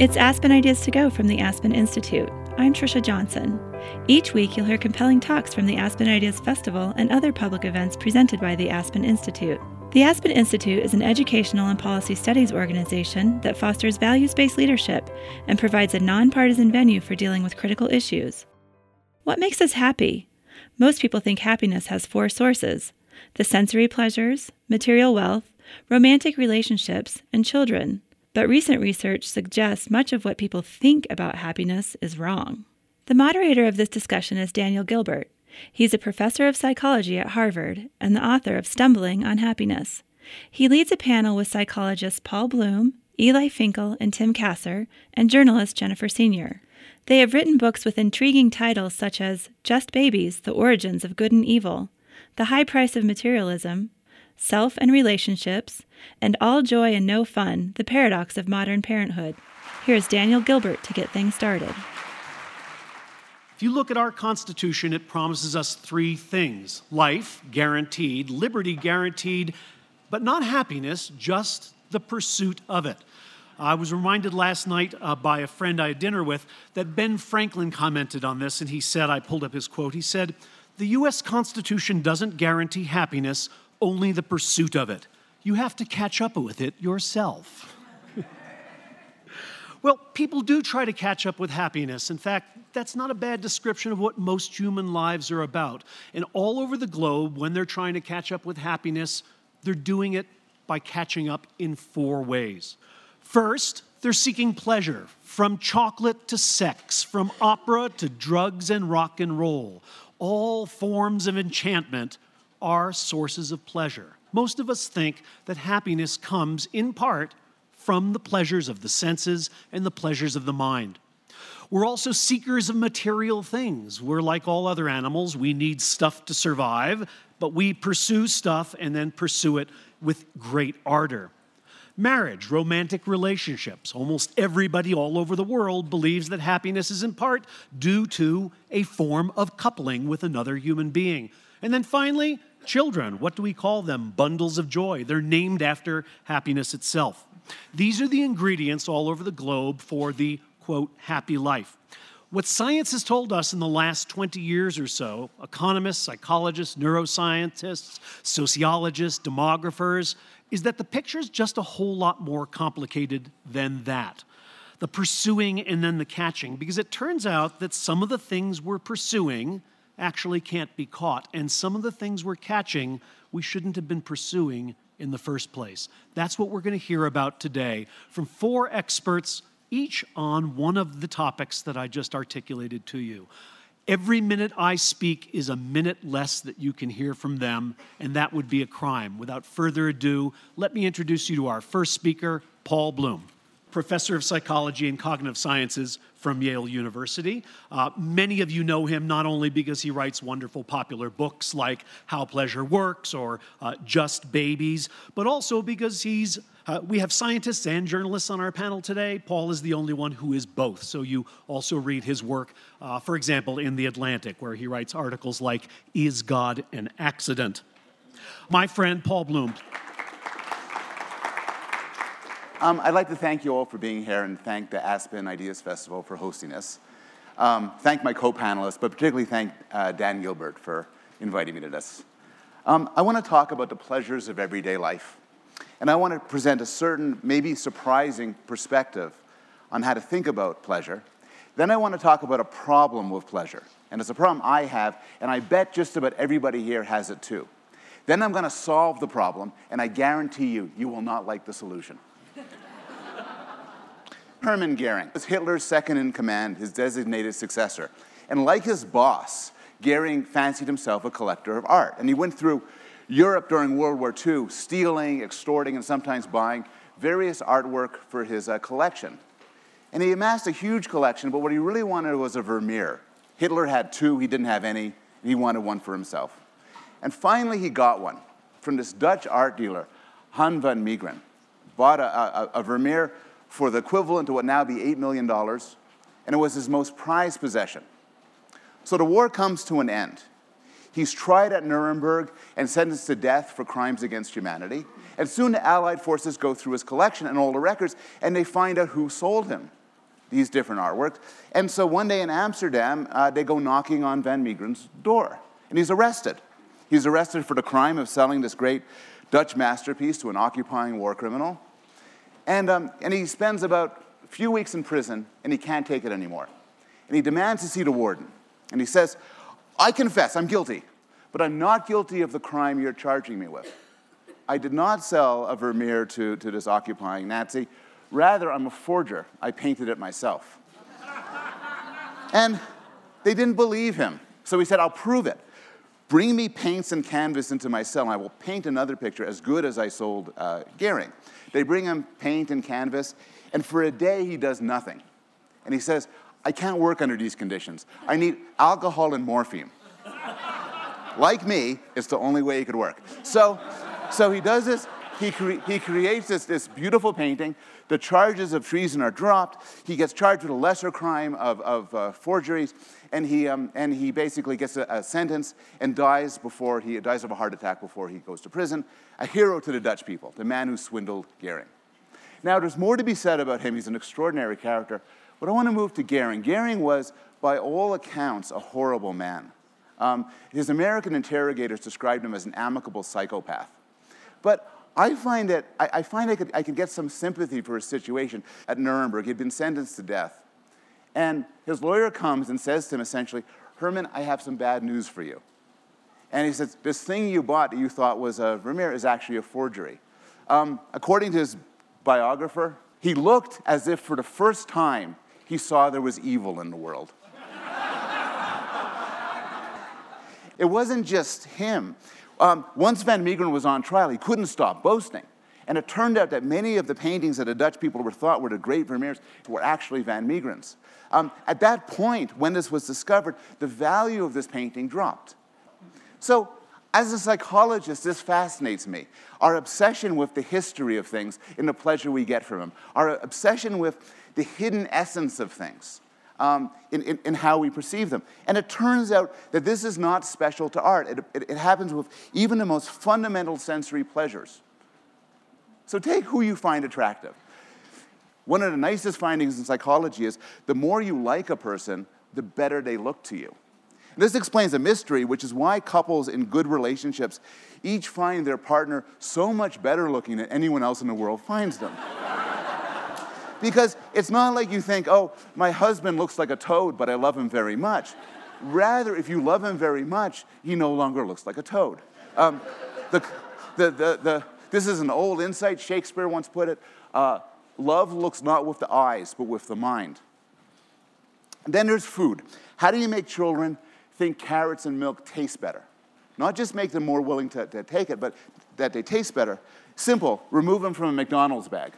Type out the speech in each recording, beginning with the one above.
It's Aspen Ideas to Go from the Aspen Institute. I'm Trisha Johnson. Each week, you'll hear compelling talks from the Aspen Ideas Festival and other public events presented by the Aspen Institute. The Aspen Institute is an educational and policy studies organization that fosters values based leadership and provides a nonpartisan venue for dealing with critical issues. What makes us happy? Most people think happiness has four sources the sensory pleasures, material wealth, romantic relationships, and children. But recent research suggests much of what people think about happiness is wrong. The moderator of this discussion is Daniel Gilbert. He's a professor of psychology at Harvard and the author of Stumbling on Happiness. He leads a panel with psychologists Paul Bloom, Eli Finkel, and Tim Kasser, and journalist Jennifer Senior. They have written books with intriguing titles such as Just Babies The Origins of Good and Evil, The High Price of Materialism, Self and Relationships, and All Joy and No Fun The Paradox of Modern Parenthood. Here's Daniel Gilbert to get things started. If you look at our Constitution, it promises us three things life guaranteed, liberty guaranteed, but not happiness, just the pursuit of it. I was reminded last night uh, by a friend I had dinner with that Ben Franklin commented on this, and he said, I pulled up his quote, he said, The US Constitution doesn't guarantee happiness, only the pursuit of it. You have to catch up with it yourself. well, people do try to catch up with happiness. In fact, that's not a bad description of what most human lives are about. And all over the globe, when they're trying to catch up with happiness, they're doing it by catching up in four ways. First, they're seeking pleasure, from chocolate to sex, from opera to drugs and rock and roll. All forms of enchantment are sources of pleasure. Most of us think that happiness comes in part from the pleasures of the senses and the pleasures of the mind. We're also seekers of material things. We're like all other animals, we need stuff to survive, but we pursue stuff and then pursue it with great ardor. Marriage, romantic relationships. Almost everybody all over the world believes that happiness is in part due to a form of coupling with another human being. And then finally, children. What do we call them? Bundles of joy. They're named after happiness itself. These are the ingredients all over the globe for the quote, happy life. What science has told us in the last 20 years or so, economists, psychologists, neuroscientists, sociologists, demographers, is that the picture is just a whole lot more complicated than that. The pursuing and then the catching, because it turns out that some of the things we're pursuing actually can't be caught, and some of the things we're catching we shouldn't have been pursuing in the first place. That's what we're going to hear about today from four experts each on one of the topics that I just articulated to you. Every minute I speak is a minute less that you can hear from them, and that would be a crime. Without further ado, let me introduce you to our first speaker, Paul Bloom professor of psychology and cognitive sciences from Yale University. Uh, many of you know him not only because he writes wonderful popular books like How Pleasure Works or uh, Just Babies, but also because he's uh, we have scientists and journalists on our panel today. Paul is the only one who is both. So you also read his work, uh, for example, in The Atlantic, where he writes articles like Is God an Accident? My friend Paul Bloom. Um, I'd like to thank you all for being here and thank the Aspen Ideas Festival for hosting us. Um, thank my co-panelists, but particularly thank uh, Dan Gilbert for inviting me to this. Um, I want to talk about the pleasures of everyday life. And I want to present a certain, maybe surprising perspective on how to think about pleasure. Then I want to talk about a problem with pleasure. And it's a problem I have, and I bet just about everybody here has it too. Then I'm going to solve the problem, and I guarantee you, you will not like the solution. Hermann Goering was Hitler's second in command, his designated successor. And like his boss, Goering fancied himself a collector of art. And he went through Europe during World War II, stealing, extorting, and sometimes buying various artwork for his uh, collection. And he amassed a huge collection, but what he really wanted was a Vermeer. Hitler had two, he didn't have any, he wanted one for himself. And finally, he got one from this Dutch art dealer, Han van Meegeren. Bought a, a, a Vermeer for the equivalent to what now be $8 million, and it was his most prized possession. So the war comes to an end. He's tried at Nuremberg and sentenced to death for crimes against humanity. And soon the Allied forces go through his collection and all the records, and they find out who sold him these different artworks. And so one day in Amsterdam, uh, they go knocking on Van Meegeren's door, and he's arrested. He's arrested for the crime of selling this great Dutch masterpiece to an occupying war criminal. And, um, and he spends about a few weeks in prison, and he can't take it anymore. And he demands to see the warden. And he says, I confess, I'm guilty, but I'm not guilty of the crime you're charging me with. I did not sell a Vermeer to, to this occupying Nazi. Rather, I'm a forger. I painted it myself. and they didn't believe him. So he said, I'll prove it. Bring me paints and canvas into my cell, and I will paint another picture as good as I sold uh, Goering. They bring him paint and canvas, and for a day he does nothing. And he says, I can't work under these conditions. I need alcohol and morphine. like me, it's the only way he could work. So, so he does this, he, cre- he creates this, this beautiful painting. The charges of treason are dropped. He gets charged with a lesser crime of, of uh, forgeries, and he, um, and he basically gets a, a, sentence and dies before he dies of a heart attack before he goes to prison. A hero to the Dutch people, the man who swindled Goering. Now, there's more to be said about him. He's an extraordinary character. But I want to move to Goering. Goering was, by all accounts, a horrible man. Um, his American interrogators described him as an amicable psychopath. But I find that I, I find I could, I could get some sympathy for his situation at Nuremberg. He'd been sentenced to death. And his lawyer comes and says to him essentially, Hermann, I have some bad news for you. And he says, This thing you bought that you thought was a Vermeer is actually a forgery. Um, according to his biographer, he looked as if for the first time he saw there was evil in the world. it wasn't just him. Um, once Van Meegeren was on trial, he couldn't stop boasting. And it turned out that many of the paintings that the Dutch people were thought were the great Vermeers were actually Van Meegeren's. Um, at that point, when this was discovered, the value of this painting dropped. So, as a psychologist, this fascinates me. Our obsession with the history of things and the pleasure we get from them, our obsession with the hidden essence of things um, in, in, in, how we perceive them. And it turns out that this is not special to art, it, it, it happens with even the most fundamental sensory pleasures. So take who you find attractive. One of the nicest findings in psychology is the more you like a person, the better they look to you. This explains a mystery, which is why couples in good relationships each find their partner so much better looking than anyone else in the world finds them. Because it's not like you think, oh, my husband looks like a toad, but I love him very much. Rather, if you love him very much, he no longer looks like a toad. Um, the, the, the, the, this is an old insight. Shakespeare once put it uh, love looks not with the eyes, but with the mind. then there's food. How do you make children think carrots and milk taste better? Not just make them more willing to, to take it, but that they taste better. Simple, remove them from a McDonald's bag.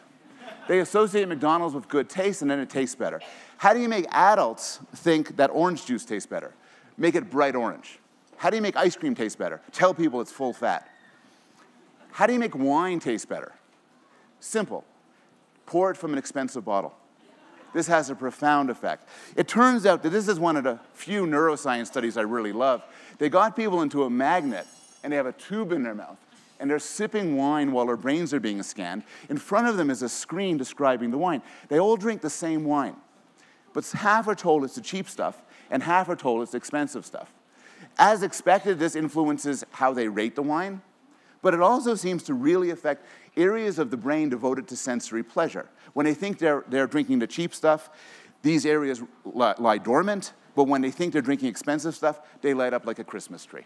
They associate McDonald's with good taste and then it tastes better. How do you make adults think that orange juice tastes better? Make it bright orange. How do you make ice cream taste better? Tell people it's full fat. How do you make wine taste better? Simple. Pour it from an expensive bottle. This has a profound effect. It turns out that this is one of the few neuroscience studies I really love. They got people into a magnet and they have a tube in their mouth and they're sipping wine while their brains are being scanned. In front of them is a screen describing the wine. They all drink the same wine, but half are told it's the cheap stuff, and half are told it's expensive stuff. As expected, this influences how they rate the wine, but it also seems to really affect areas of the brain devoted to sensory pleasure. When they think they're, they're drinking the cheap stuff, these areas lie, lie dormant, but when they think they're drinking expensive stuff, they light up like a Christmas tree.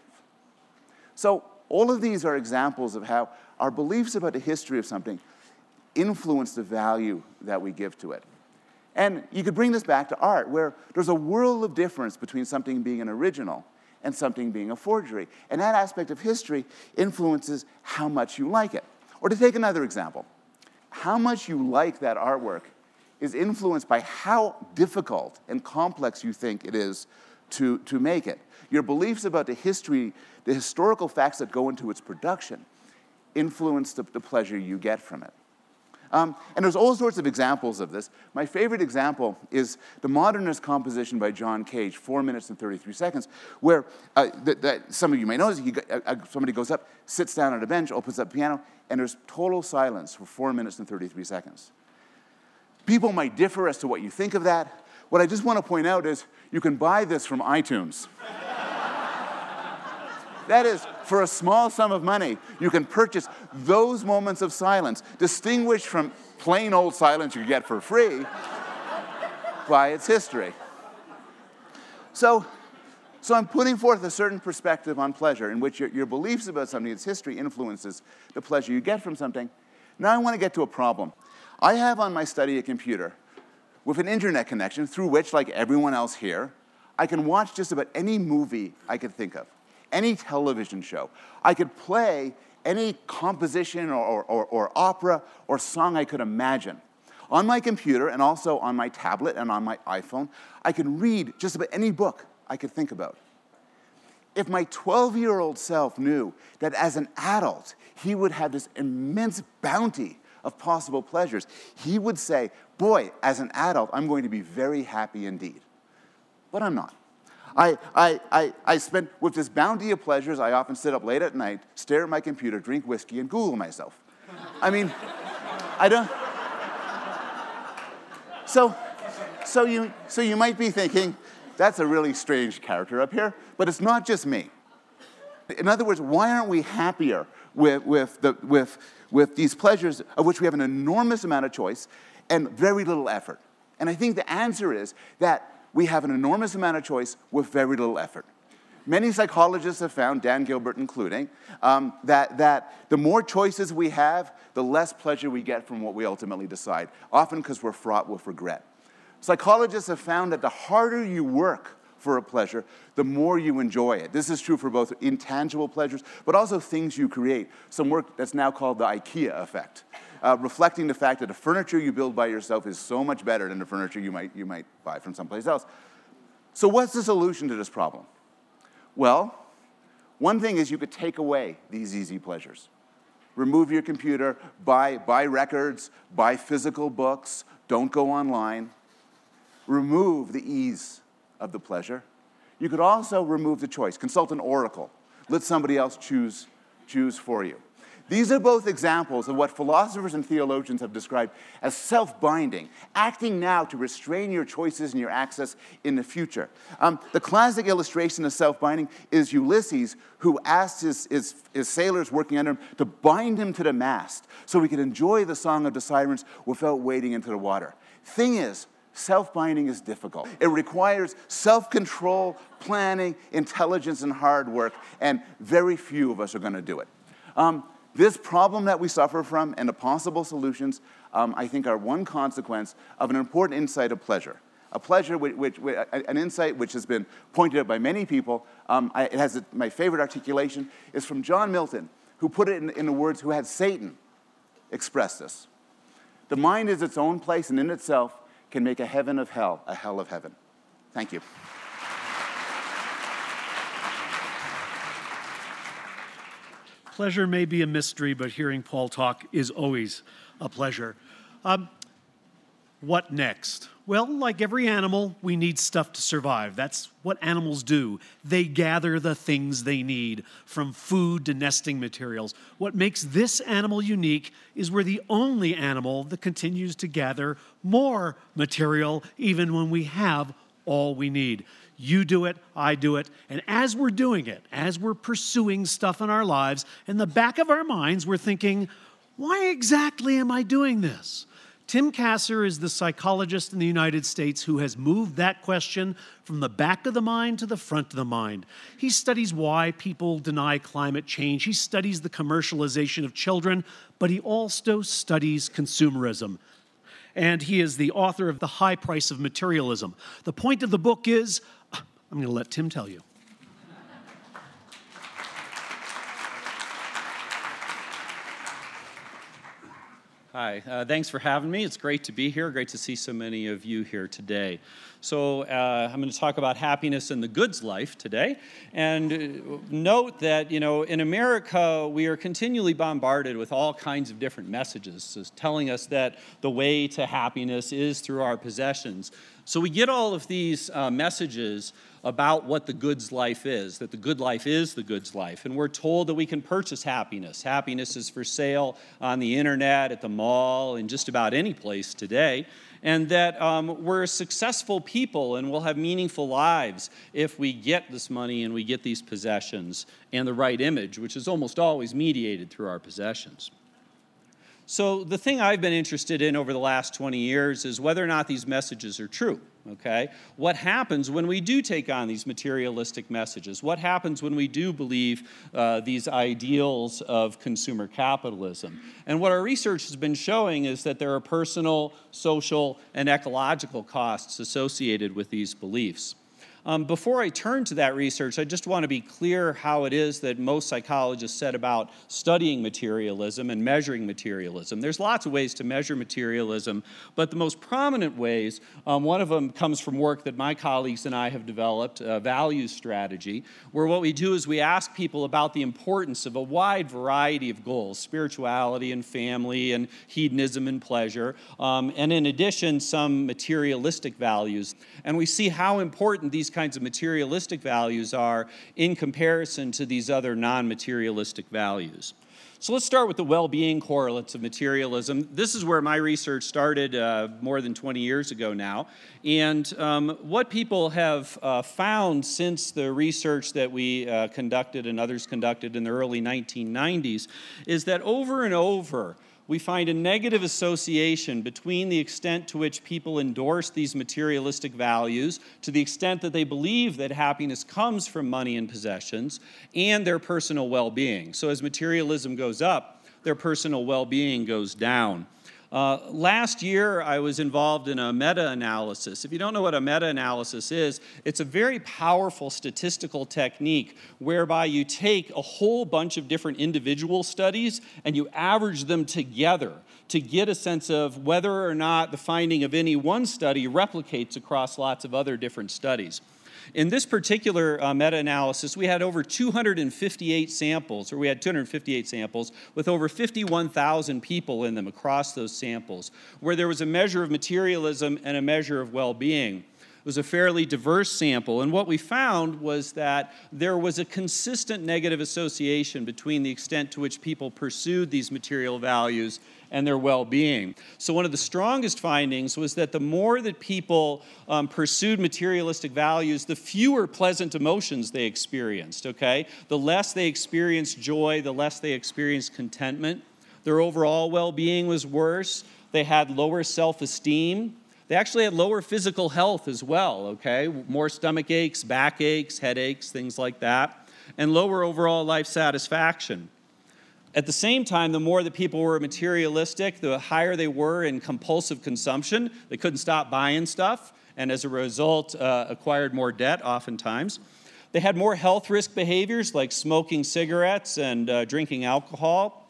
So all of these are examples of how our beliefs about the history of something influence the value that we give to it. And you could bring this back to art, where there's a world of difference between something being an original and something being a forgery. And that aspect of history influences how much you like it. Or to take another example, how much you like that artwork is influenced by how difficult and complex you think it is to, to make it. Your beliefs about the history, the historical facts that go into its production, influence the, the pleasure you get from it. Um, and there's all sorts of examples of this. My favorite example is the modernist composition by John Cage, 4 minutes and 33 seconds, where uh, that, that some of you may know, uh, uh, somebody goes up, sits down at a bench, opens up piano, and there's total silence for 4 minutes and 33 seconds. People might differ as to what you think of that. What I just want to point out is you can buy this from iTunes. that is, for a small sum of money, you can purchase those moments of silence, distinguished from plain old silence you get for free by its history. So, so I'm putting forth a certain perspective on pleasure in which your, your beliefs about something, its history, influences the pleasure you get from something. Now I want to get to a problem. I have on my study a computer with an internet connection through which, like everyone else here, I can watch just about any movie I could think of, any television show. I could play any composition or, or, or, opera or song I could imagine. On my computer and also on my tablet and on my iPhone, I can read just about any book I could think about. If my 12 year old self knew that as an adult, he would have this immense bounty of possible pleasures, he would say, Boy, as an adult, I'm going to be very happy indeed. But I'm not. I, I, I, I spend, with this bounty of pleasures, I often sit up late at night, stare at my computer, drink whiskey, and Google myself. I mean, I don't. So, so, you, so you might be thinking, that's a really strange character up here, but it's not just me. In other words, why aren't we happier with, with, the, with, with these pleasures of which we have an enormous amount of choice and very little effort? And I think the answer is that we have an enormous amount of choice with very little effort. Many psychologists have found, Dan Gilbert including, um, that, that the more choices we have, the less pleasure we get from what we ultimately decide, often because we're fraught with regret. Psychologists have found that the harder you work for a pleasure, the more you enjoy it. This is true for both intangible pleasures, but also things you create. Some work that's now called the IKEA effect, uh, reflecting the fact that the furniture you build by yourself is so much better than the furniture you might, you might buy from someplace else. So, what's the solution to this problem? Well, one thing is you could take away these easy pleasures. Remove your computer, buy, buy records, buy physical books, don't go online. Remove the ease of the pleasure. You could also remove the choice. Consult an oracle. Let somebody else choose, choose for you. These are both examples of what philosophers and theologians have described as self binding, acting now to restrain your choices and your access in the future. Um, the classic illustration of self binding is Ulysses, who asked his, his, his, sailors working under him to bind him to the mast so he could enjoy the song of the sirens without wading into the water. Thing is, Self binding is difficult. It requires self control, planning, intelligence, and hard work, and very few of us are going to do it. Um, this problem that we suffer from and the possible solutions, um, I think, are one consequence of an important insight of pleasure. A pleasure, which, which, which an insight which has been pointed out by many people. Um, I, it has a, my favorite articulation is from John Milton, who put it in, in the words, who had Satan express this. The mind is its own place, and in itself can make a heaven of hell a hell of heaven. Thank you. Pleasure may be a mystery, but hearing Paul talk is always a pleasure. Um, what next? Well, like every animal, we need stuff to survive. That's what animals do. They gather the things they need, from food to nesting materials. What makes this animal unique is we're the only animal that continues to gather more material even when we have all we need. You do it, I do it. And as we're doing it, as we're pursuing stuff in our lives, in the back of our minds, we're thinking, why exactly am I doing this? Tim Kasser is the psychologist in the United States who has moved that question from the back of the mind to the front of the mind. He studies why people deny climate change, he studies the commercialization of children, but he also studies consumerism and he is the author of The High Price of Materialism. The point of the book is I'm going to let Tim tell you. Hi, uh, thanks for having me. It's great to be here. Great to see so many of you here today. So, uh, I'm going to talk about happiness in the goods life today. And uh, note that, you know, in America, we are continually bombarded with all kinds of different messages telling us that the way to happiness is through our possessions. So we get all of these uh, messages about what the goods life is, that the good life is the goods life. And we're told that we can purchase happiness. Happiness is for sale on the internet, at the mall, in just about any place today. And that um, we're successful people and we'll have meaningful lives if we get this money and we get these possessions and the right image, which is almost always mediated through our possessions. So, the thing I've been interested in over the last 20 years is whether or not these messages are true. Okay? What happens when we do take on these materialistic messages? What happens when we do believe uh, these ideals of consumer capitalism? And what our research has been showing is that there are personal, social, and ecological costs associated with these beliefs. Um, before I turn to that research, I just want to be clear how it is that most psychologists said about studying materialism and measuring materialism. There's lots of ways to measure materialism, but the most prominent ways, um, one of them comes from work that my colleagues and I have developed, a strategy, where what we do is we ask people about the importance of a wide variety of goals spirituality and family and hedonism and pleasure, um, and in addition, some materialistic values. And we see how important these kinds of materialistic values are in comparison to these other non materialistic values. So let's start with the well being correlates of materialism. This is where my research started uh, more than 20 years ago now. And um, what people have uh, found since the research that we uh, conducted and others conducted in the early 1990s is that over and over, we find a negative association between the extent to which people endorse these materialistic values, to the extent that they believe that happiness comes from money and possessions, and their personal well being. So as materialism goes up, their personal well being goes down. Uh, last year, I was involved in a meta analysis. If you don't know what a meta analysis is, it's a very powerful statistical technique whereby you take a whole bunch of different individual studies and you average them together to get a sense of whether or not the finding of any one study replicates across lots of other different studies. In this particular uh, meta analysis, we had over 258 samples, or we had 258 samples with over 51,000 people in them across those samples, where there was a measure of materialism and a measure of well being. It was a fairly diverse sample, and what we found was that there was a consistent negative association between the extent to which people pursued these material values and their well being. So, one of the strongest findings was that the more that people um, pursued materialistic values, the fewer pleasant emotions they experienced, okay? The less they experienced joy, the less they experienced contentment. Their overall well being was worse. They had lower self esteem. They actually had lower physical health as well, okay? More stomach aches, back aches, headaches, things like that, and lower overall life satisfaction. At the same time, the more that people were materialistic, the higher they were in compulsive consumption. They couldn't stop buying stuff, and as a result, uh, acquired more debt oftentimes. They had more health risk behaviors like smoking cigarettes and uh, drinking alcohol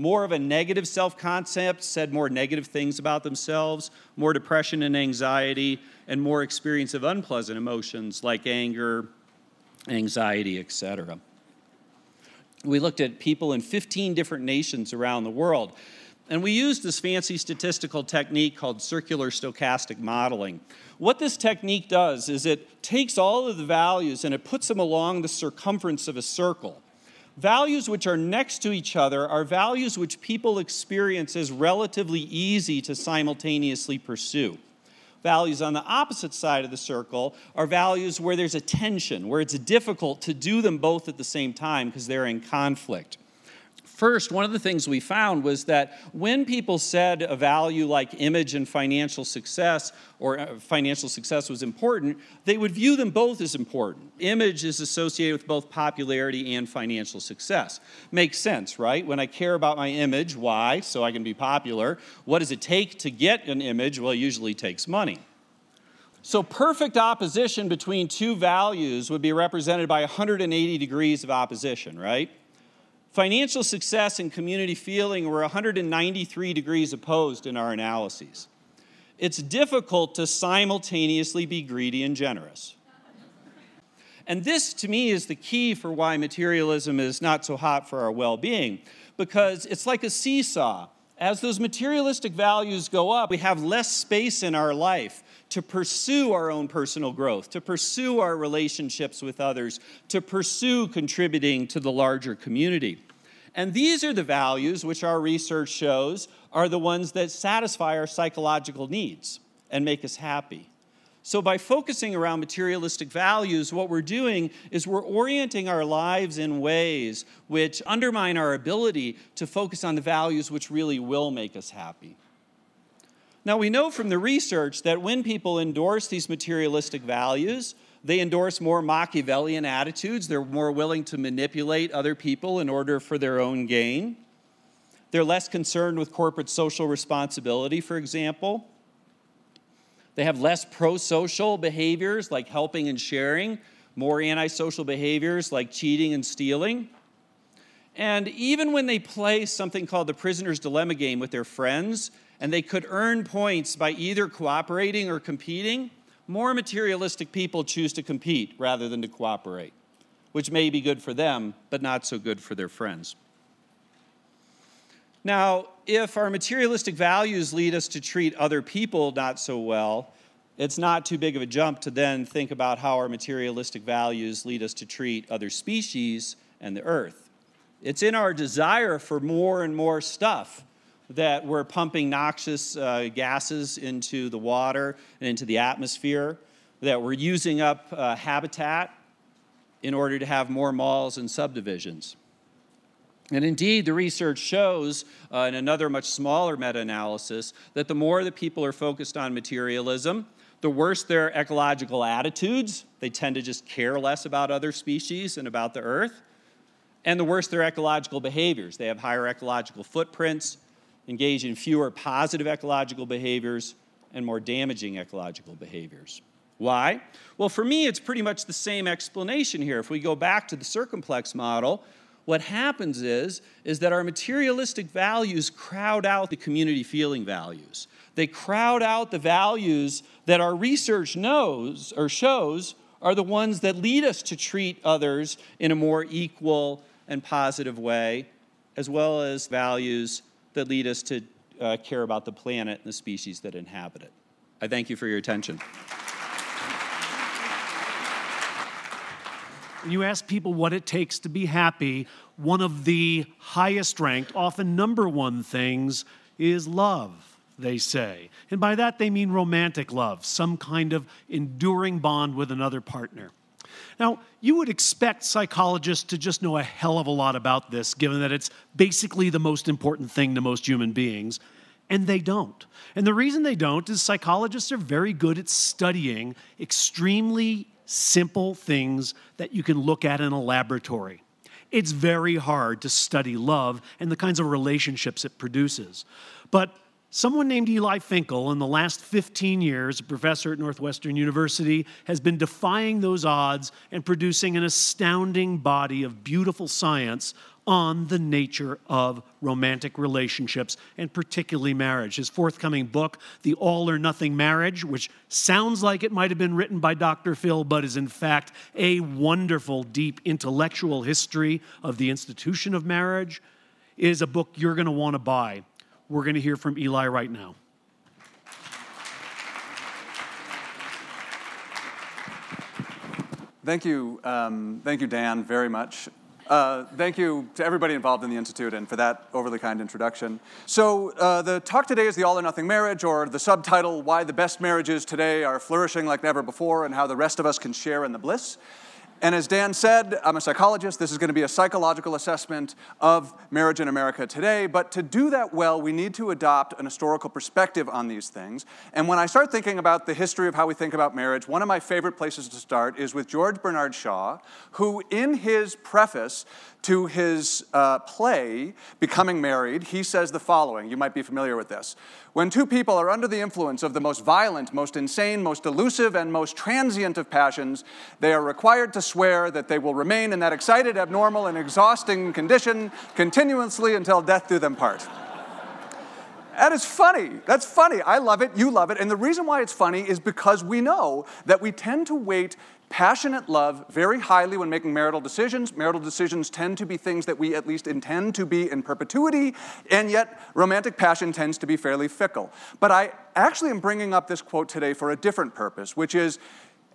more of a negative self concept, said more negative things about themselves, more depression and anxiety, and more experience of unpleasant emotions like anger, anxiety, etc. We looked at people in 15 different nations around the world. And we used this fancy statistical technique called circular stochastic modeling. What this technique does is it takes all of the values and it puts them along the circumference of a circle. Values which are next to each other are values which people experience as relatively easy to simultaneously pursue. Values on the opposite side of the circle are values where there's a tension, where it's difficult to do them both at the same time because they're in conflict. First, one of the things we found was that when people said a value like image and financial success, or uh, financial success was important, they would view them both as important. Image is associated with both popularity and financial success. Makes sense, right? When I care about my image, why? So I can be popular. What does it take to get an image? Well, it usually takes money. So, perfect opposition between two values would be represented by 180 degrees of opposition, right? Financial success and community feeling were 193 degrees opposed in our analyses. It's difficult to simultaneously be greedy and generous. And this, to me, is the key for why materialism is not so hot for our well being, because it's like a seesaw. As those materialistic values go up, we have less space in our life to pursue our own personal growth, to pursue our relationships with others, to pursue contributing to the larger community. And these are the values which our research shows are the ones that satisfy our psychological needs and make us happy. So, by focusing around materialistic values, what we're doing is we're orienting our lives in ways which undermine our ability to focus on the values which really will make us happy. Now, we know from the research that when people endorse these materialistic values, they endorse more Machiavellian attitudes. They're more willing to manipulate other people in order for their own gain. They're less concerned with corporate social responsibility, for example. They have less pro social behaviors like helping and sharing, more antisocial behaviors like cheating and stealing. And even when they play something called the prisoner's dilemma game with their friends, and they could earn points by either cooperating or competing, more materialistic people choose to compete rather than to cooperate, which may be good for them, but not so good for their friends. Now, if our materialistic values lead us to treat other people not so well, it's not too big of a jump to then think about how our materialistic values lead us to treat other species and the earth. It's in our desire for more and more stuff that we're pumping noxious uh, gases into the water and into the atmosphere, that we're using up uh, habitat in order to have more malls and subdivisions. And indeed, the research shows uh, in another much smaller meta analysis that the more that people are focused on materialism, the worse their ecological attitudes. They tend to just care less about other species and about the earth. And the worse their ecological behaviors. They have higher ecological footprints, engage in fewer positive ecological behaviors and more damaging ecological behaviors. Why? Well, for me, it's pretty much the same explanation here. If we go back to the circumplex model, what happens is, is that our materialistic values crowd out the community feeling values. They crowd out the values that our research knows or shows are the ones that lead us to treat others in a more equal and positive way, as well as values that lead us to uh, care about the planet and the species that inhabit it. I thank you for your attention. When you ask people what it takes to be happy, one of the highest ranked, often number one things is love, they say. And by that they mean romantic love, some kind of enduring bond with another partner. Now, you would expect psychologists to just know a hell of a lot about this, given that it's basically the most important thing to most human beings, and they don't. And the reason they don't is psychologists are very good at studying extremely simple things that you can look at in a laboratory. It's very hard to study love and the kinds of relationships it produces. But Someone named Eli Finkel, in the last 15 years, a professor at Northwestern University, has been defying those odds and producing an astounding body of beautiful science on the nature of romantic relationships and particularly marriage. His forthcoming book, The All or Nothing Marriage, which sounds like it might have been written by Dr. Phil, but is in fact a wonderful, deep intellectual history of the institution of marriage, is a book you're going to want to buy. We're going to hear from Eli right now. Thank you, um, thank you, Dan, very much. Uh, thank you to everybody involved in the Institute and for that overly kind introduction. So, uh, the talk today is The All or Nothing Marriage, or the subtitle, Why the Best Marriages Today Are Flourishing Like Never Before and How the Rest of Us Can Share in the Bliss. And as Dan said, I'm a psychologist. This is going to be a psychological assessment of marriage in America today. But to do that well, we need to adopt an historical perspective on these things. And when I start thinking about the history of how we think about marriage, one of my favorite places to start is with George Bernard Shaw, who, in his preface to his uh, play, Becoming Married, he says the following. You might be familiar with this. When two people are under the influence of the most violent, most insane, most elusive, and most transient of passions, they are required to swear that they will remain in that excited, abnormal, and exhausting condition continuously until death do them part. That is funny. That's funny. I love it. You love it. And the reason why it's funny is because we know that we tend to weight passionate love very highly when making marital decisions. Marital decisions tend to be things that we at least intend to be in perpetuity, and yet romantic passion tends to be fairly fickle. But I actually am bringing up this quote today for a different purpose, which is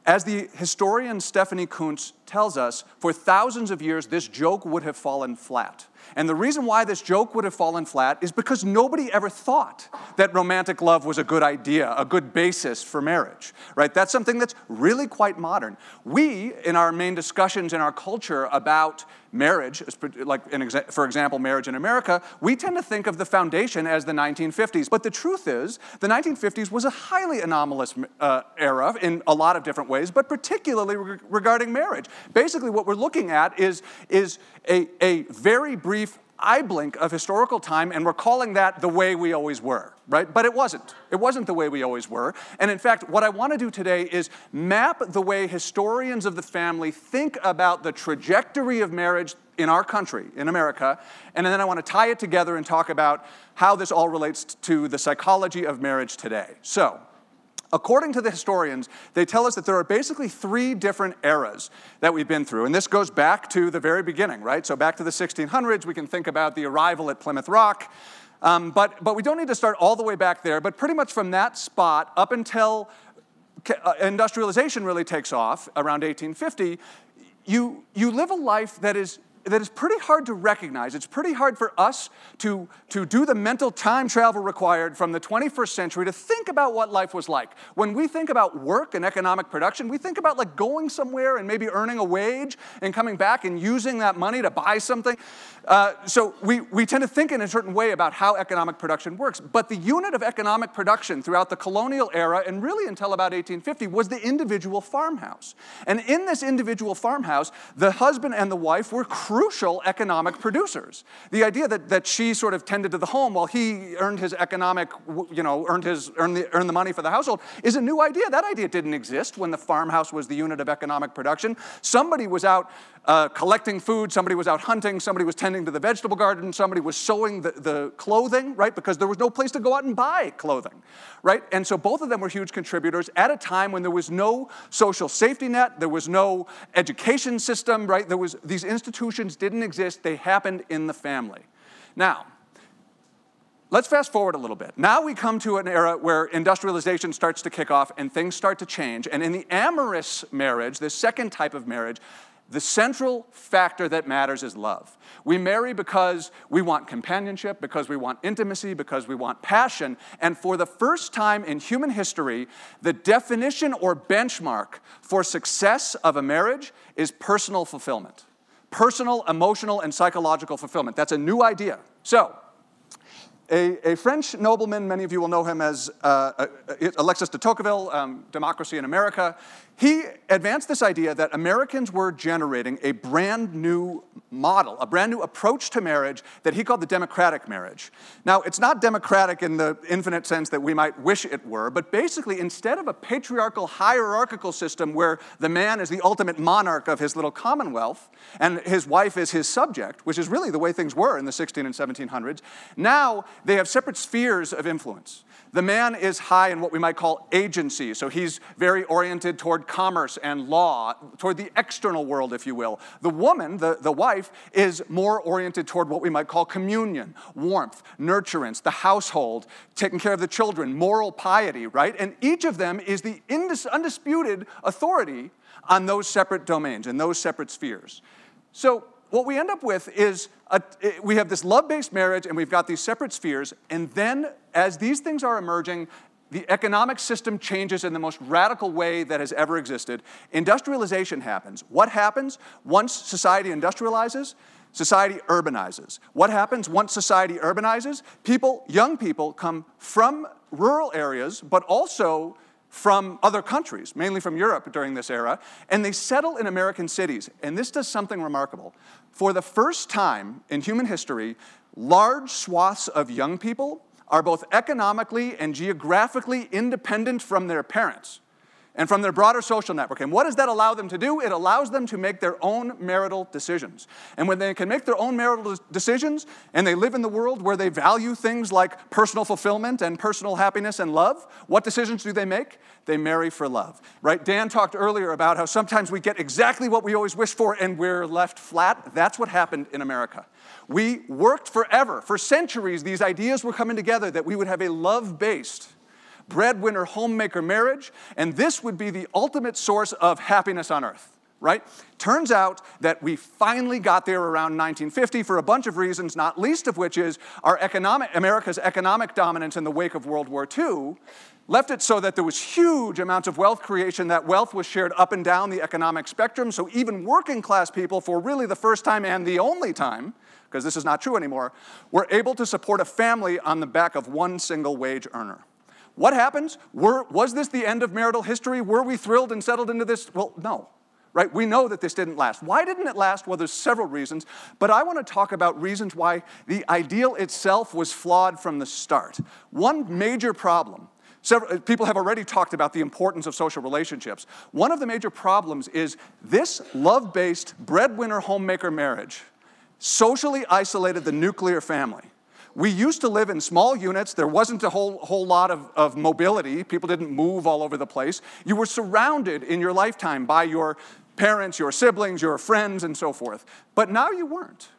as the historian Stephanie Coontz tells us, for thousands of years, this joke would have fallen flat. And the reason why this joke would have fallen flat is because nobody ever thought that romantic love was a good idea, a good basis for marriage, right? That's something that's really quite modern. We, in our main discussions in our culture about marriage, like for example, marriage in America, we tend to think of the foundation as the 1950s. But the truth is, the 1950s was a highly anomalous uh, era in a lot of different ways, but particularly re regarding marriage. Basically, what we're looking at is, is a, a very brief eye blink of historical time, and we're calling that the way we always were, right? But it wasn't. It wasn't the way we always were. And in fact, what I want to do today is map the way historians of the family think about the trajectory of marriage in our country, in America, and then I want to tie it together and talk about how this all relates to the psychology of marriage today. So, According to the historians, they tell us that there are basically three different eras that we've been through. And this goes back to the very beginning, right? So, back to the 1600s, we can think about the arrival at Plymouth Rock. Um, but, but we don't need to start all the way back there, but pretty much from that spot up until uh, industrialization really takes off around 1850, you, you live a life that is that is pretty hard to recognize. It's pretty hard for us to, to do the mental time travel required from the 21st century to think about what life was like. When we think about work and economic production, we think about like going somewhere and maybe earning a wage and coming back and using that money to buy something. Uh, so we, we tend to think in a certain way about how economic production works. But the unit of economic production throughout the colonial era and really until about 1850 was the individual farmhouse. And in this individual farmhouse, the husband and the wife were crucial economic producers. The idea that, that she sort of tended to the home while he earned his economic, you know, earned, his, earned, the, earned the money for the household is a new idea. That idea didn't exist when the farmhouse was the unit of economic production. Somebody was out uh, collecting food, somebody was out hunting, somebody was tending to the vegetable garden, somebody was sewing the, the clothing, right? Because there was no place to go out and buy clothing, right? And so both of them were huge contributors at a time when there was no social safety net, there was no education system, right? There was, these institutions didn't exist, they happened in the family. Now, Let's fast forward a little bit. Now we come to an era where industrialization starts to kick off and things start to change. And in the amorous marriage, the second type of marriage, the central factor that matters is love. We marry because we want companionship, because we want intimacy, because we want passion. And for the first time in human history, the definition or benchmark for success of a marriage is personal fulfillment. Personal, emotional, and psychological fulfillment. That's a new idea. So, a, a, French nobleman, many of you will know him as uh, uh, Alexis de Tocqueville, um, Democracy in America. He advanced this idea that Americans were generating a brand new model, a brand new approach to marriage that he called the democratic marriage. Now, it's not democratic in the infinite sense that we might wish it were, but basically, instead of a patriarchal, hierarchical system where the man is the ultimate monarch of his little commonwealth and his wife is his subject, which is really the way things were in the 16 and 1700s, now they have separate spheres of influence. The man is high in what we might call agency, so he's very oriented toward commerce and law, toward the external world, if you will. The woman, the, the wife, is more oriented toward what we might call communion, warmth, nurturance, the household, taking care of the children, moral piety, right? And each of them is the undisputed authority on those separate domains, and those separate spheres. So what we end up with is a, eh, we have this love based marriage and we've got these separate spheres. And then, as these things are emerging, the economic system changes in the most radical way that has ever existed. Industrialization happens. What happens once society industrializes? Society urbanizes. What happens once society urbanizes? People, young people, come from rural areas, but also from other countries, mainly from Europe during this era, and they settle in American cities. And this does something remarkable. For the first time in human history, large swaths of young people are both economically and geographically independent from their parents. and from their broader social network. And what does that allow them to do? It allows them to make their own marital decisions. And when they can make their own marital decisions and they live in the world where they value things like personal fulfillment and personal happiness and love, what decisions do they make? They marry for love, right? Dan talked earlier about how sometimes we get exactly what we always wish for and we're left flat. That's what happened in America. We worked forever, for centuries, these ideas were coming together that we would have a love based, breadwinner homemaker marriage, and this would be the ultimate source of happiness on earth right? Turns out that we finally got there around 1950 for a bunch of reasons, not least of which is our economic, America's economic dominance in the wake of World War II left it so that there was huge amounts of wealth creation. That wealth was shared up and down the economic spectrum. So even working class people, for really the first time and the only time, because this is not true anymore, were able to support a family on the back of one single wage earner. What happens? Were, was this the end of marital history? Were we thrilled and settled into this? Well, no. Right? We know that this didn't last. Why didn't it last? Well, there's several reasons, but I want to talk about reasons why the ideal itself was flawed from the start. One major problem Several, uh, people have already talked about the importance of social relationships. One of the major problems is this love based breadwinner homemaker marriage socially isolated the nuclear family. We used to live in small units. There wasn't a whole, whole lot of, of mobility. People didn't move all over the place. You were surrounded in your lifetime by your parents, your siblings, your friends, and so forth. But now you weren't.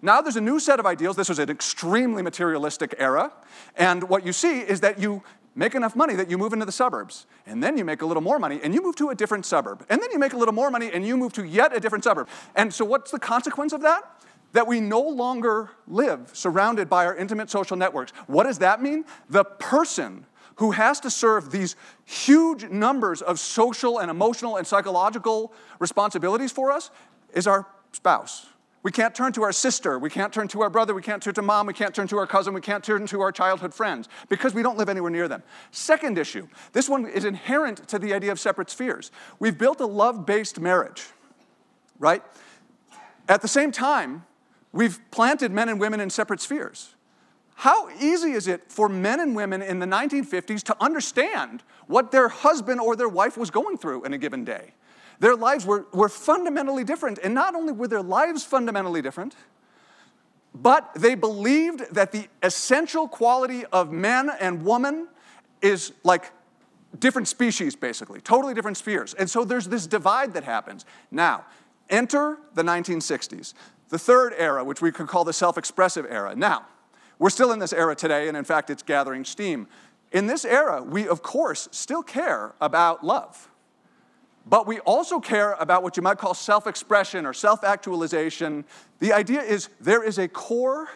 Now there's a new set of ideals. This was an extremely materialistic era. And what you see is that you make enough money that you move into the suburbs. And then you make a little more money and you move to a different suburb. And then you make a little more money and you move to yet a different suburb. And so, what's the consequence of that? That we no longer live surrounded by our intimate social networks. What does that mean? The person who has to serve these huge numbers of social and emotional and psychological responsibilities for us is our spouse. We can't turn to our sister, we can't turn to our brother, we can't turn to mom, we can't turn to our cousin, we can't turn to our childhood friends because we don't live anywhere near them. Second issue this one is inherent to the idea of separate spheres. We've built a love based marriage, right? At the same time, we've planted men and women in separate spheres. How easy is it for men and women in the 1950s to understand what their husband or their wife was going through in a given day? Their lives were, were fundamentally different. And not only were their lives fundamentally different, but they believed that the essential quality of man and woman is like different species, basically, totally different spheres. And so there's this divide that happens. Now, enter the 1960s, the third era, which we could call the self expressive era. Now, we're still in this era today, and in fact, it's gathering steam. In this era, we, of course, still care about love. But we also care about what you might call self expression or self actualization. The idea is there is a core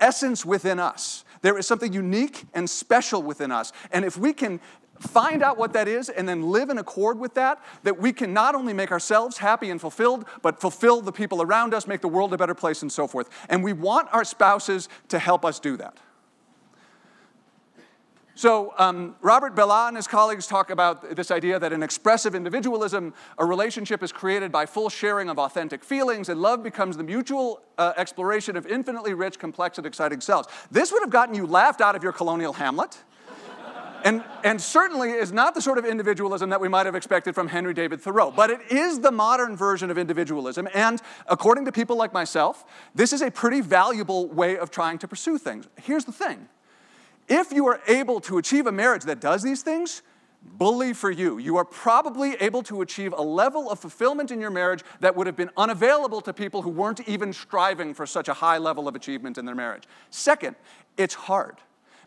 essence within us. There is something unique and special within us. And if we can find out what that is and then live in accord with that, that we can not only make ourselves happy and fulfilled, but fulfill the people around us, make the world a better place, and so forth. And we want our spouses to help us do that. So, um, Robert Bellah and his colleagues talk about this idea that in expressive individualism, a relationship is created by full sharing of authentic feelings, and love becomes the mutual uh, exploration of infinitely rich, complex, and exciting selves. This would have gotten you laughed out of your colonial Hamlet. And, and, certainly is not the sort of individualism that we might have expected from Henry David Thoreau, but it is the modern version of individualism. And according to people like myself, this is a pretty valuable way of trying to pursue things. Here's the thing if you are able to achieve a marriage that does these things, bully for you. You are probably able to achieve a level of fulfillment in your marriage that would have been unavailable to people who weren't even striving for such a high level of achievement in their marriage. Second, it's hard.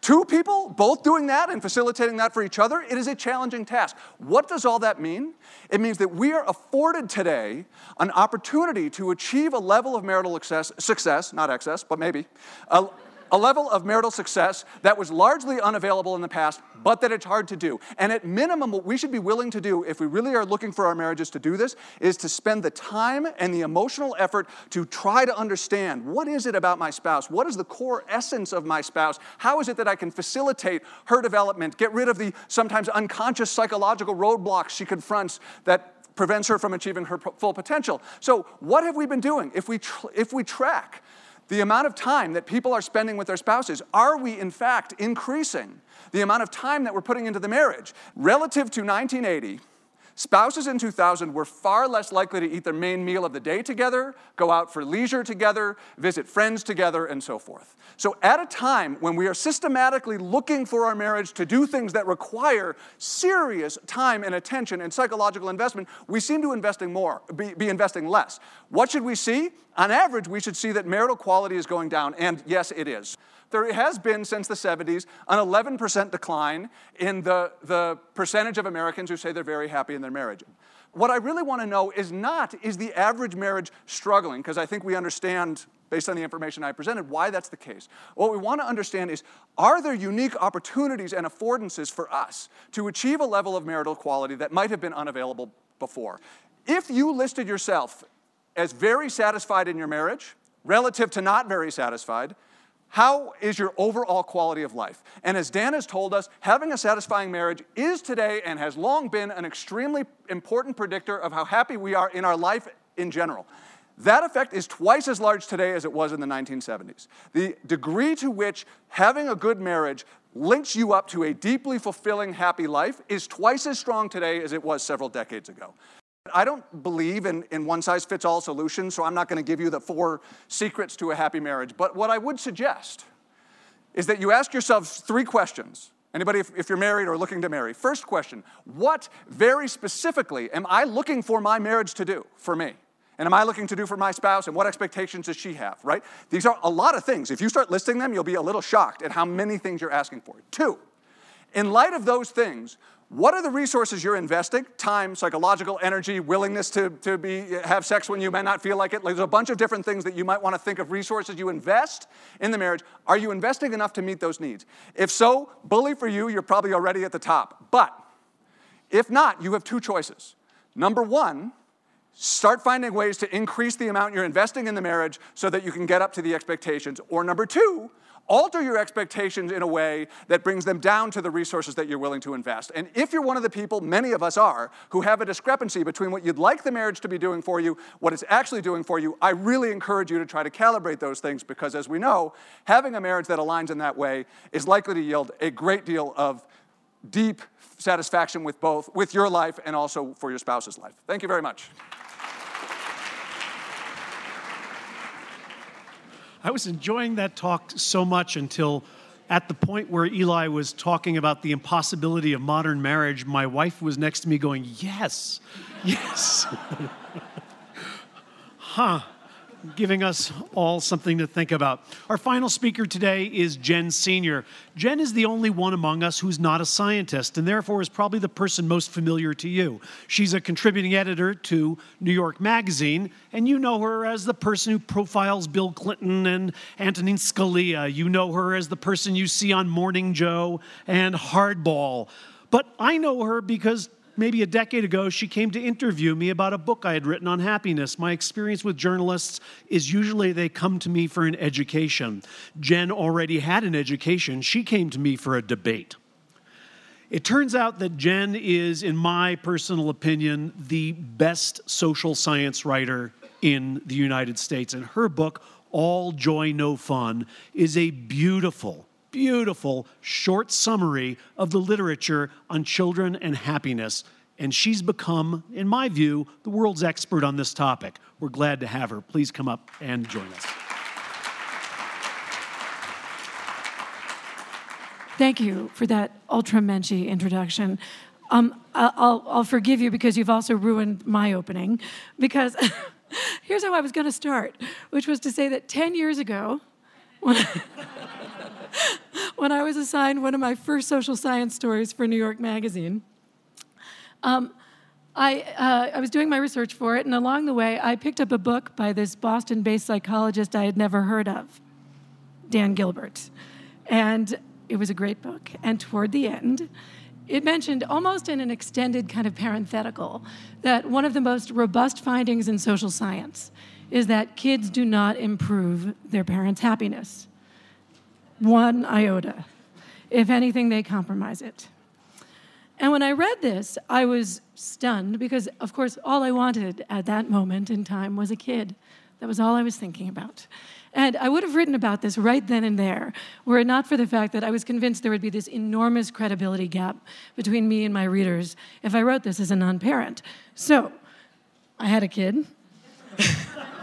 Two people both doing that and facilitating that for each other, it is a challenging task. What does all that mean? It means that we are afforded today an opportunity to achieve a level of marital success, success not excess, but maybe, a, a level of marital success that was largely unavailable in the past, but that it's hard to do. And at minimum, what we should be willing to do if we really are looking for our marriages to do this is to spend the time and the emotional effort to try to understand what is it about my spouse? What is the core essence of my spouse? How is it that I can facilitate her development, get rid of the sometimes unconscious psychological roadblocks she confronts that prevents her from achieving her full potential. So, what have we been doing? If we, tr- if we track the amount of time that people are spending with their spouses, are we in fact increasing the amount of time that we're putting into the marriage? Relative to 1980, Spouses in 2000 were far less likely to eat their main meal of the day together, go out for leisure together, visit friends together, and so forth. So, at a time when we are systematically looking for our marriage to do things that require serious time and attention and psychological investment, we seem to investing more, be, be investing less. What should we see? On average, we should see that marital quality is going down, and yes, it is. There has been since the 70s an 11% decline in the, the percentage of Americans who say they're very happy in their marriage. What I really want to know is not, is the average marriage struggling? Because I think we understand based on the information I presented, why that's the case. What we want to understand is are there unique opportunities and affordances for us to achieve a level of marital quality that might have been unavailable before? If you listed yourself as very satisfied in your marriage, relative to not very satisfied, how is your overall quality of life? And as Dan has told us, having a satisfying marriage is today and has long been an extremely important predictor of how happy we are in our life in general. That effect is twice as large today as it was in the 1970s. The degree to which having a good marriage links you up to a deeply fulfilling, happy life is twice as strong today as it was several decades ago. I don't believe in, in one size fits all solutions, so I'm not going to give you the four secrets to a happy marriage. But what I would suggest is that you ask yourself three questions. Anybody, if, if, you're married or looking to marry? First question What very specifically am I looking for my marriage to do for me? And am I looking to do for my spouse? And what expectations does she have, right? These are a lot of things. If you start listing them, you'll be a little shocked at how many things you're asking for. Two, in light of those things, what are the resources you're investing? Time, psychological energy, willingness to, to be, have sex when you may not feel like it. There's a bunch of different things that you might want to think of resources you invest in the marriage. Are you investing enough to meet those needs? If so, bully for you, you're probably already at the top. But if not, you have two choices. Number one, Start finding ways to increase the amount you're investing in the marriage so that you can get up to the expectations. Or number two, alter your expectations in a way that brings them down to the resources that you're willing to invest. And if you're one of the people, many of us are, who have a discrepancy between what you'd like the marriage to be doing for you, what it's actually doing for you, I really encourage you to try to calibrate those things because, as we know, having a marriage that aligns in that way is likely to yield a great deal of deep satisfaction with both, with your life and also for your spouse's life. Thank you very much. I was enjoying that talk so much until at the point where Eli was talking about the impossibility of modern marriage, my wife was next to me going, Yes, yes. huh giving us all something to think about. Our final speaker today is Jen Senior. Jen is the only one among us who's not a scientist, and therefore is probably the person most familiar to you. She's a contributing editor to New York Magazine, and you know her as the person who profiles Bill Clinton and Antonin Scalia. You know her as the person you see on Morning Joe and Hardball. But I know her because maybe a decade ago, she came to interview me about a book I had written on happiness. My experience with journalists is usually they come to me for an education. Jen already had an education, she came to me for a debate. It turns out that Jen is, in my personal opinion, the best social science writer in the United States. And her book, All Joy, No Fun, is a beautiful, beautiful short summary of the literature on children and happiness. And she's become, in my view, the world's expert on this topic. We're glad to have her. Please come up and join us. Thank you for that ultra menschy introduction. Um, I'll, I'll forgive you because you've also ruined my opening. Because here's how I was going to start, which was to say that 10 years ago, when when I was assigned one of my first social science stories for New York Magazine. Um, I, uh, I was doing my research for it, and along the way, I picked up a book by this Boston based psychologist I had never heard of, Dan Gilbert. And it was a great book. And toward the end, it mentioned almost in an extended kind of parenthetical that one of the most robust findings in social science is that kids do not improve their parents' happiness one iota. If anything, they compromise it. And when I read this, I was stunned because, of course, all I wanted at that moment in time was a kid. That was all I was thinking about. And I would have written about this right then and there, were it not for the fact that I was convinced there would be this enormous credibility gap between me and my readers if I wrote this as a non parent. So, I had a kid.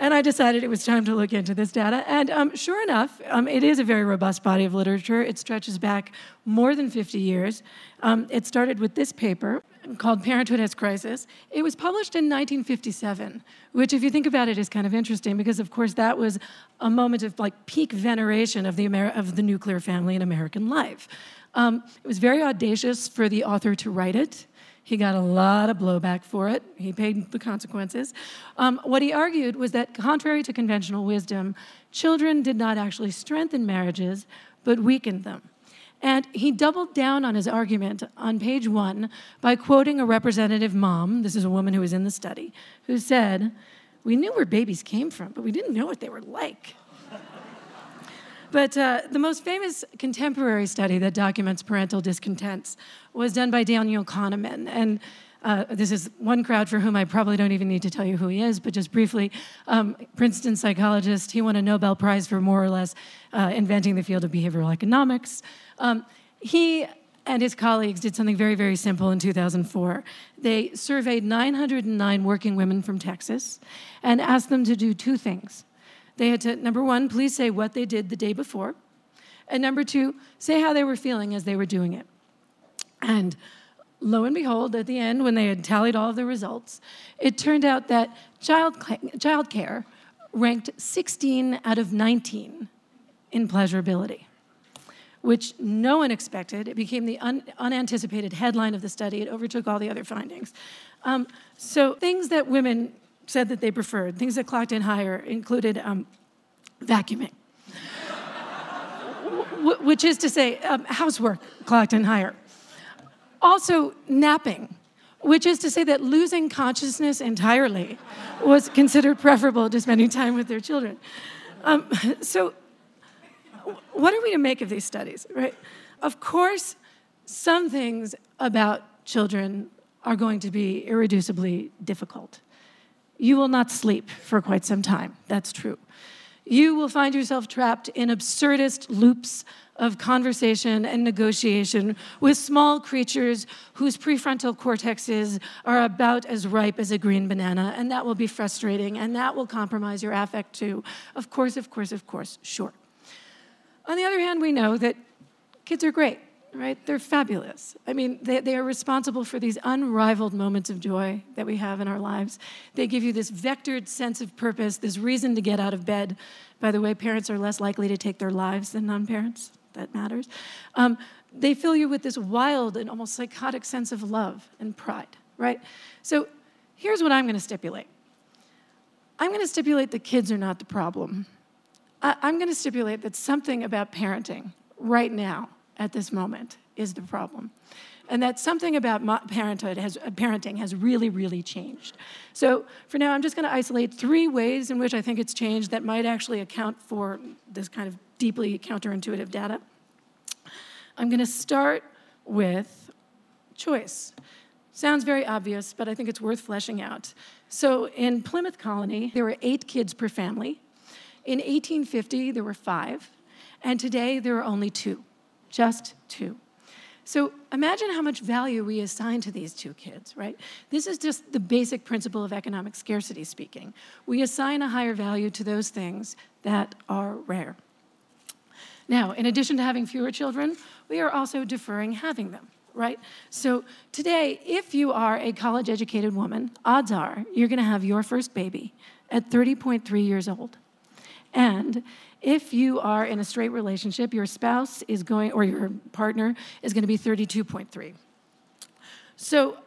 and I decided it was time to look into this data. And um, sure enough, um, it is a very robust body of literature. It stretches back more than 50 years. Um, it started with this paper called Parenthood as Crisis. It was published in 1957, which, if you think about it, is kind of interesting because, of course, that was a moment of like peak veneration of the, Amer- of the nuclear family in American life. Um, it was very audacious for the author to write it. He got a lot of blowback for it. He paid the consequences. Um, what he argued was that, contrary to conventional wisdom, children did not actually strengthen marriages, but weakened them. And he doubled down on his argument on page one by quoting a representative mom, this is a woman who was in the study, who said, We knew where babies came from, but we didn't know what they were like. But uh, the most famous contemporary study that documents parental discontents was done by Daniel Kahneman. And uh, this is one crowd for whom I probably don't even need to tell you who he is, but just briefly, um, Princeton psychologist. He won a Nobel Prize for more or less uh, inventing the field of behavioral economics. Um, he and his colleagues did something very, very simple in 2004. They surveyed 909 working women from Texas and asked them to do two things. They had to, number one, please say what they did the day before. And number two, say how they were feeling as they were doing it. And lo and behold, at the end, when they had tallied all of the results, it turned out that child, child care ranked 16 out of 19 in pleasurability, which no one expected. It became the un- unanticipated headline of the study. It overtook all the other findings. Um, so, things that women said that they preferred. Things that clocked in higher included um, vacuuming, which is to say, um, housework clocked in higher. Also, napping, which is to say that losing consciousness entirely was considered preferable to spending time with their children. Um, so, what are we to make of these studies, right? Of course, some things about children are going to be irreducibly difficult you will not sleep for quite some time. That's true. You will find yourself trapped in absurdist loops of conversation and negotiation with small creatures whose prefrontal cortexes are about as ripe as a green banana, and that will be frustrating, and that will compromise your affect too. Of course, of course, of course, sure. On the other hand, we know that kids are great right? They're fabulous. I mean, they, they are responsible for these unrivaled moments of joy that we have in our lives. They give you this vectored sense of purpose, this reason to get out of bed. By the way, parents are less likely to take their lives than non parents. That matters. Um, they fill you with this wild and almost psychotic sense of love and pride, right? So here's what I'm going to stipulate I'm going to stipulate that kids are not the problem. I- I'm going to stipulate that something about parenting right now at this moment is the problem. And that something about parenthood has, parenting has really, really changed. So for now, I'm just going to isolate three ways in which I think it's changed that might actually account for this kind of deeply counterintuitive data. I'm going to start with choice. Sounds very obvious, but I think it's worth fleshing out. So in Plymouth Colony, there were eight kids per family. In 1850, there were five, and today there are only two just two. So imagine how much value we assign to these two kids, right? This is just the basic principle of economic scarcity speaking. We assign a higher value to those things that are rare. Now, in addition to having fewer children, we are also deferring having them, right? So today, if you are a college educated woman, odds are you're gonna have your first baby at 30.3 years old. And if you are in a straight relationship, your spouse is going, or your partner is going to be 32.3. So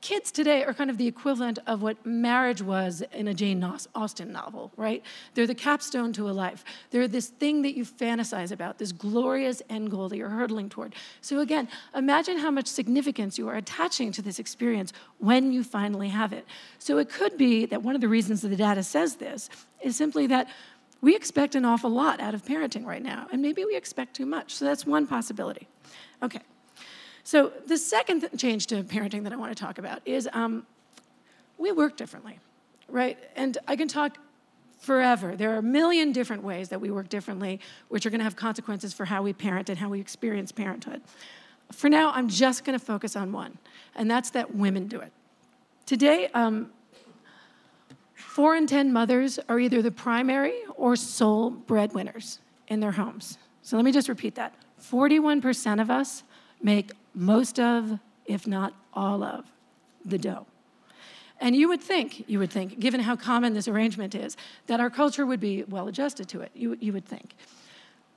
kids today are kind of the equivalent of what marriage was in a Jane Austen novel, right? They're the capstone to a life. They're this thing that you fantasize about, this glorious end goal that you're hurtling toward. So, again, imagine how much significance you are attaching to this experience when you finally have it. So, it could be that one of the reasons that the data says this is simply that we expect an awful lot out of parenting right now, and maybe we expect too much. So that's one possibility. Okay. So the second th- change to parenting that I want to talk about is um, we work differently, right? And I can talk forever. There are a million different ways that we work differently, which are going to have consequences for how we parent and how we experience parenthood. For now, I'm just going to focus on one, and that's that women do it. Today, um, four in 10 mothers are either the primary or sole breadwinners in their homes. So let me just repeat that 41% of us make most of, if not all of, the dough. And you would think, you would think, given how common this arrangement is, that our culture would be well adjusted to it. You, you would think.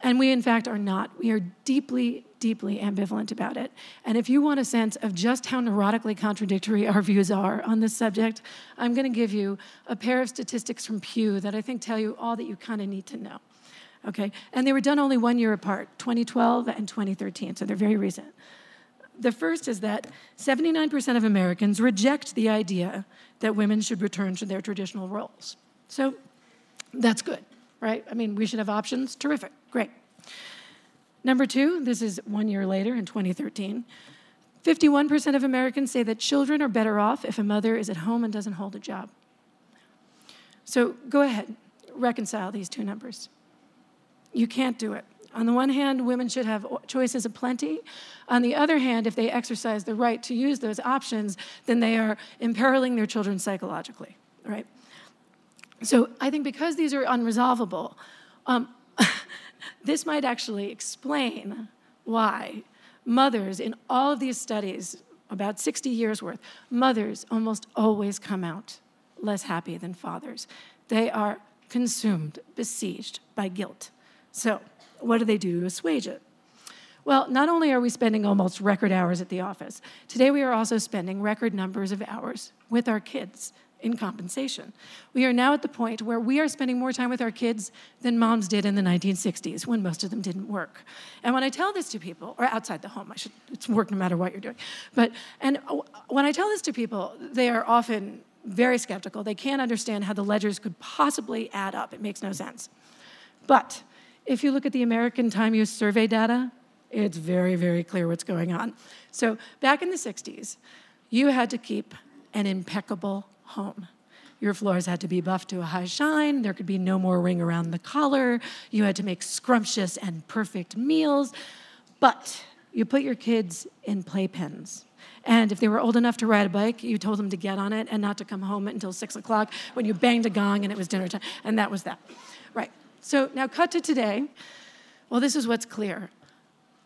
And we, in fact, are not. We are deeply, deeply ambivalent about it. And if you want a sense of just how neurotically contradictory our views are on this subject, I'm going to give you a pair of statistics from Pew that I think tell you all that you kind of need to know. Okay? And they were done only one year apart 2012 and 2013, so they're very recent. The first is that 79% of Americans reject the idea that women should return to their traditional roles. So that's good, right? I mean, we should have options. Terrific, great. Number two, this is one year later in 2013. 51% of Americans say that children are better off if a mother is at home and doesn't hold a job. So go ahead, reconcile these two numbers. You can't do it. On the one hand, women should have choices aplenty. On the other hand, if they exercise the right to use those options, then they are imperiling their children psychologically, right? So I think because these are unresolvable, um, this might actually explain why mothers in all of these studies, about 60 years worth, mothers almost always come out less happy than fathers. They are consumed, besieged by guilt. So, what do they do to assuage it? Well, not only are we spending almost record hours at the office, today we are also spending record numbers of hours with our kids in compensation. We are now at the point where we are spending more time with our kids than moms did in the 1960s when most of them didn't work. And when I tell this to people, or outside the home, I should, it's work no matter what you're doing. But, and when I tell this to people, they are often very skeptical. They can't understand how the ledgers could possibly add up. It makes no sense. But if you look at the American Time Use Survey data, it's very, very clear what's going on. So, back in the 60s, you had to keep an impeccable home. Your floors had to be buffed to a high shine. There could be no more ring around the collar. You had to make scrumptious and perfect meals. But you put your kids in playpens. And if they were old enough to ride a bike, you told them to get on it and not to come home until six o'clock when you banged a gong and it was dinner time. And that was that. Right. So now cut to today. Well, this is what's clear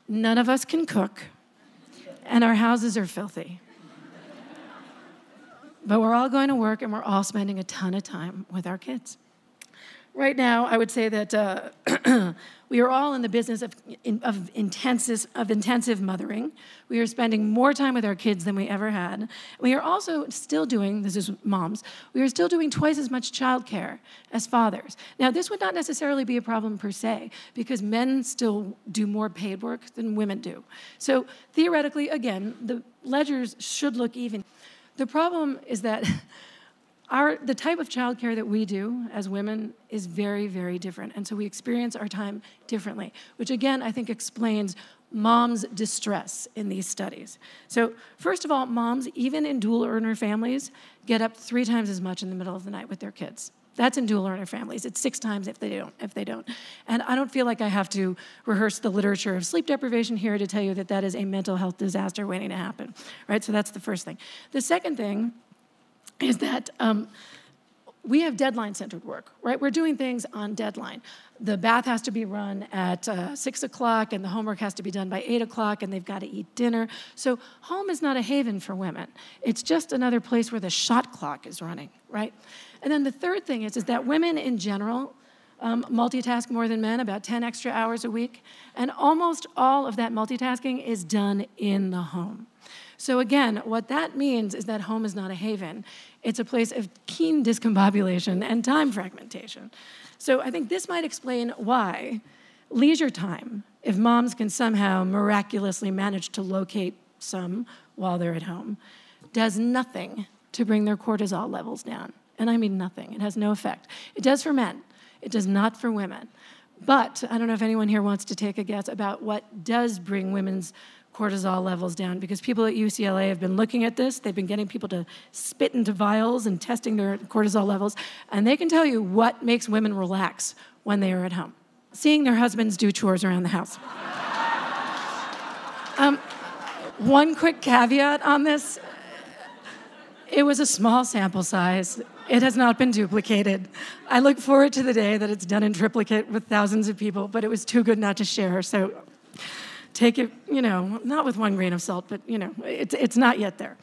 none of us can cook, and our houses are filthy. But we're all going to work and we're all spending a ton of time with our kids. Right now, I would say that uh, we are all in the business of, of, intensive, of intensive mothering. We are spending more time with our kids than we ever had. We are also still doing, this is moms, we are still doing twice as much childcare as fathers. Now, this would not necessarily be a problem per se, because men still do more paid work than women do. So theoretically, again, the ledgers should look even. The problem is that our, the type of childcare that we do as women is very, very different. And so we experience our time differently, which again, I think explains mom's distress in these studies. So, first of all, moms, even in dual earner families, get up three times as much in the middle of the night with their kids. That's in dual earner families. It's six times if they don't. If they don't, and I don't feel like I have to rehearse the literature of sleep deprivation here to tell you that that is a mental health disaster waiting to happen. Right. So that's the first thing. The second thing is that um, we have deadline centered work, right? We're doing things on deadline. The bath has to be run at uh, six o'clock, and the homework has to be done by eight o'clock, and they've got to eat dinner. So, home is not a haven for women. It's just another place where the shot clock is running, right? And then the third thing is, is that women in general um, multitask more than men, about 10 extra hours a week, and almost all of that multitasking is done in the home. So, again, what that means is that home is not a haven. It's a place of keen discombobulation and time fragmentation. So, I think this might explain why leisure time, if moms can somehow miraculously manage to locate some while they're at home, does nothing to bring their cortisol levels down. And I mean nothing, it has no effect. It does for men, it does not for women. But I don't know if anyone here wants to take a guess about what does bring women's cortisol levels down because people at UCLA have been looking at this. They've been getting people to spit into vials and testing their cortisol levels, and they can tell you what makes women relax when they are at home. Seeing their husbands do chores around the house. um, one quick caveat on this it was a small sample size. It has not been duplicated. I look forward to the day that it's done in triplicate with thousands of people, but it was too good not to share. So take it, you know, not with one grain of salt, but, you know, it's, it's not yet there.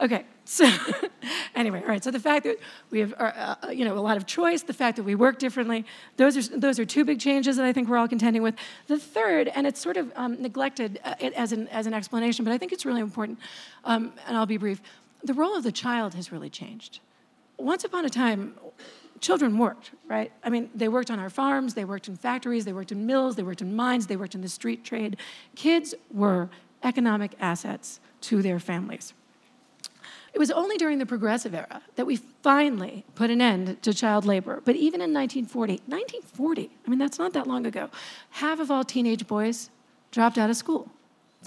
Okay, so anyway, all right, so the fact that we have, uh, uh, you know, a lot of choice, the fact that we work differently, those are, those are two big changes that I think we're all contending with. The third, and it's sort of um, neglected uh, as, an, as an explanation, but I think it's really important, um, and I'll be brief, the role of the child has really changed. Once upon a time, children worked, right? I mean, they worked on our farms, they worked in factories, they worked in mills, they worked in mines, they worked in the street trade. Kids were economic assets to their families. It was only during the Progressive Era that we finally put an end to child labor. But even in 1940, 1940, I mean, that's not that long ago, half of all teenage boys dropped out of school.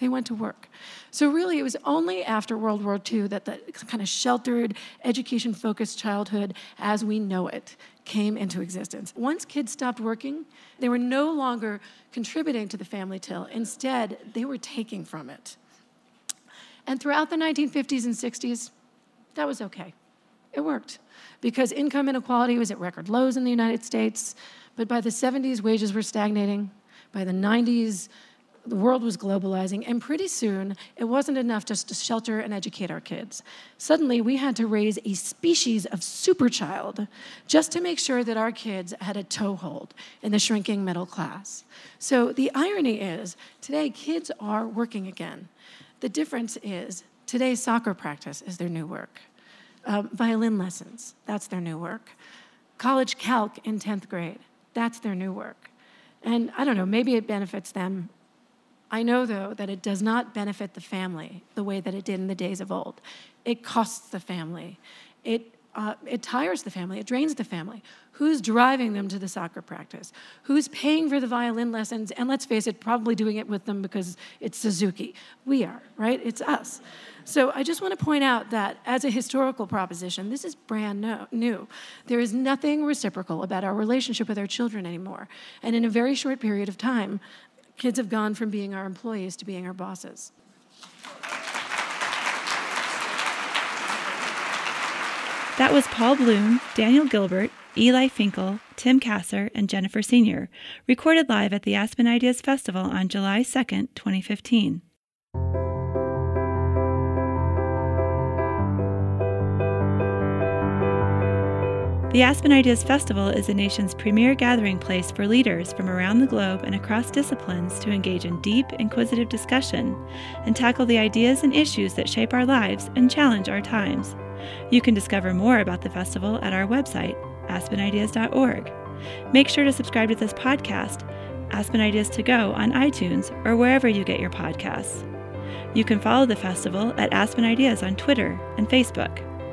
They went to work. So, really, it was only after World War II that the kind of sheltered, education focused childhood as we know it came into existence. Once kids stopped working, they were no longer contributing to the family till. Instead, they were taking from it. And throughout the 1950s and 60s, that was okay. It worked because income inequality was at record lows in the United States. But by the 70s, wages were stagnating. By the 90s, the world was globalizing, and pretty soon it wasn't enough just to shelter and educate our kids. Suddenly, we had to raise a species of superchild just to make sure that our kids had a toehold in the shrinking middle class. So the irony is, today kids are working again. The difference is, today's soccer practice is their new work. Um, violin lessons, that's their new work. College calc in 10th grade, that's their new work. And I don't know, maybe it benefits them I know, though, that it does not benefit the family the way that it did in the days of old. It costs the family. It, uh, it tires the family. It drains the family. Who's driving them to the soccer practice? Who's paying for the violin lessons? And let's face it, probably doing it with them because it's Suzuki. We are, right? It's us. So I just want to point out that as a historical proposition, this is brand new. There is nothing reciprocal about our relationship with our children anymore. And in a very short period of time, Kids have gone from being our employees to being our bosses. That was Paul Bloom, Daniel Gilbert, Eli Finkel, Tim Kasser, and Jennifer Senior, recorded live at the Aspen Ideas Festival on July 2nd, 2015. The Aspen Ideas Festival is the nation's premier gathering place for leaders from around the globe and across disciplines to engage in deep, inquisitive discussion and tackle the ideas and issues that shape our lives and challenge our times. You can discover more about the festival at our website, aspenideas.org. Make sure to subscribe to this podcast, Aspen Ideas to Go, on iTunes or wherever you get your podcasts. You can follow the festival at Aspen Ideas on Twitter and Facebook.